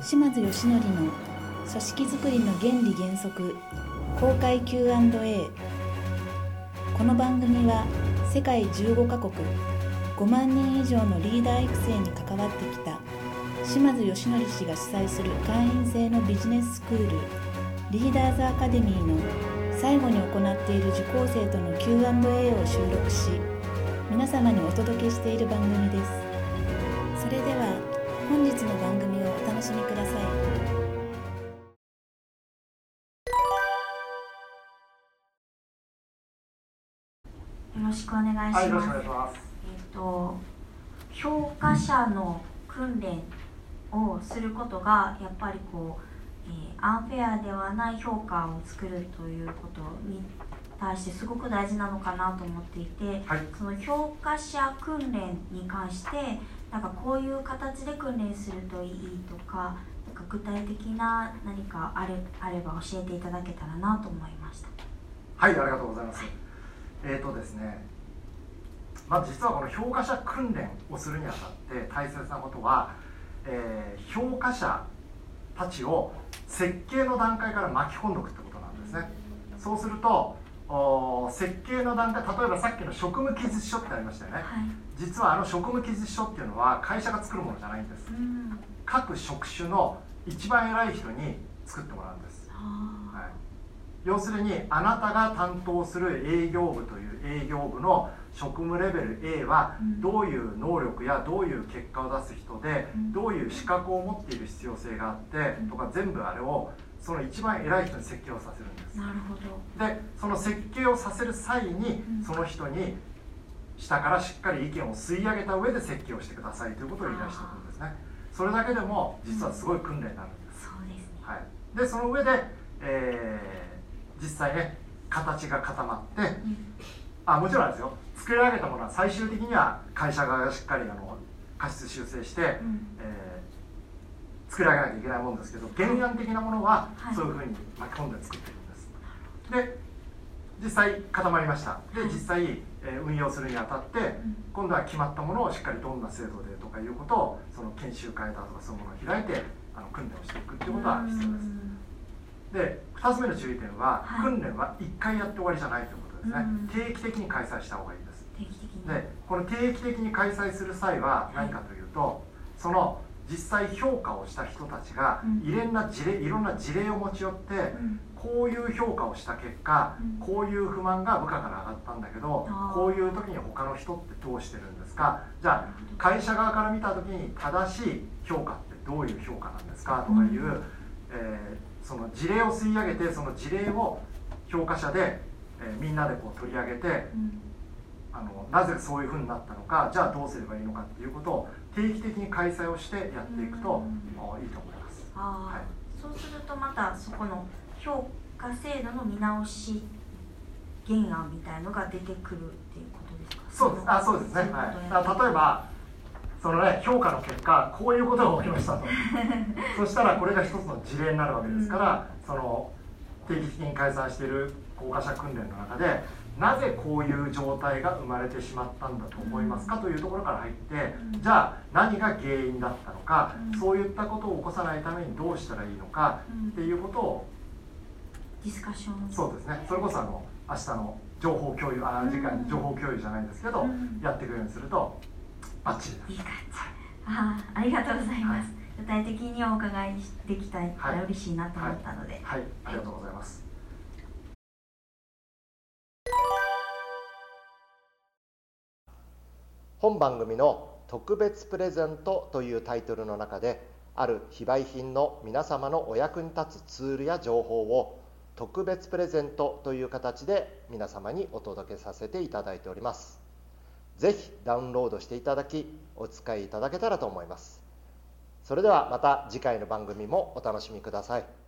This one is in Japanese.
島津義則の組織づくりの原理原則公開 Q&A この番組は世界15カ国5万人以上のリーダー育成に関わってきた島津義則氏が主催する会員制のビジネススクールリーダーズアカデミーの最後に行っている受講生との Q&A を収録し皆様にお届けしている番組です。それでは本日の番組をお楽しみくださいよろしくお願いします。はい、よろしくお願いします。えっ、と評価者の訓練をすることがやっぱりこう、えーアンフェアではない評価を作るということに対してすごく大事なのかなと思っていて、はいその評価者訓練に関してなんかこういう形で訓練するといいとかなんか具体的な何かあれあれば教えていただけたらなと思いました。はい、ありがとうございます。えーとですね、まず実はこの評価者訓練をするにあたって大切なことは、えー評価者たちを設計の段階から巻き込んでおくってことなんですね。そうすると、設計の段階、例えばさっきの職務記述書ってありましたよね。はい。実はあの職務記述書っていうのは会社が作るものじゃないんですう。ん。各職種の一番偉い人に作ってもらうんです。あはい、要するにあなたが担当する営業部という営業部の職務レベル A はうん。どういう能力やどういう結果を出す人でうん。どういう資格を持っている必要性があってうん。とか全部あれをその一番偉い人に設計をさせるんです。ーなるほど。でその設計をさせる際にうん。その人に下からしっかり意見を吸い上げた上で設計をしてくださいということを言い出しておくんですね。それだけでも実はすごい訓練になるんです。そうですね。はい、でその上で、えー実際ね形が固まってうん。あもちろんですよ。作り上げたものは最終的には会社側がしっかりあの過失修正して、うん。えー作り上げなきゃいけないものですけど原案的なものははい。そういうふうに巻き込んで作っていくんです、で実際固まりました。ではい。実際、えー運用するにあたってうん。今度は決まったものをしっかりどんな制度でとかいうことをその研修会だとかそういうものを開いてあの訓練をしていくっていうことは必要です。うんで2つ目の注意点は、はい。訓練は1回やって終わりじゃないということですね、うん。定期的に開催した方がいいです。定期的に。でこの定期的に開催する際は何かというと、その実際評価をした人たちがうん。いろんな事例いろんな事例を持ち寄って、うん。こういう評価をした結果、うん。こういう不満が部下から上がったんだけどこういう時に他の人ってどうしてるんですか？じゃあ会社側から見た時に正しい評価ってどういう評価なんですか？とかいう、うんえーその事例を吸い上げてその事例を評価者で、えーみんなでこう取り上げてうん。あのなぜそういうふうになったのかじゃあどうすればいいのかっていうことを定期的に開催をしてやっていくと、うん。あいいと思います。はい。そうするとまたそこの評価制度の見直し原案みたいのが出てくるっていうことですか？そうです。あそうですね、はい。例えばそのね評価の結果こういうことが起きましたと。そしたらこれが一つの事例になるわけですから、その定期的に開催している効果者訓練の中でなぜこういう状態が生まれてしまったんだと思いますかというところから入って、うん。じゃあ何が原因だったのか、うん。そういったことを起こさないためにどうしたらいいのかうん。っていうことをディスカッション。そうですね。それこそあの明日の情報共有あうん。次回の情報共有じゃないんですけど、うん。やっていくようにするとバッチリいい感じ。ああ、ありがとうございます。具体的にお伺いできたら嬉しいなと思ったので。はいありがとうございます本番組の特別プレゼントというタイトルの中である非売品の皆様のお役に立つツールや情報を特別プレゼントという形で皆様にお届けさせていただいておりますぜひダウンロードしていただきお使いいただけたらと思います。それではまた次回の番組もお楽しみください。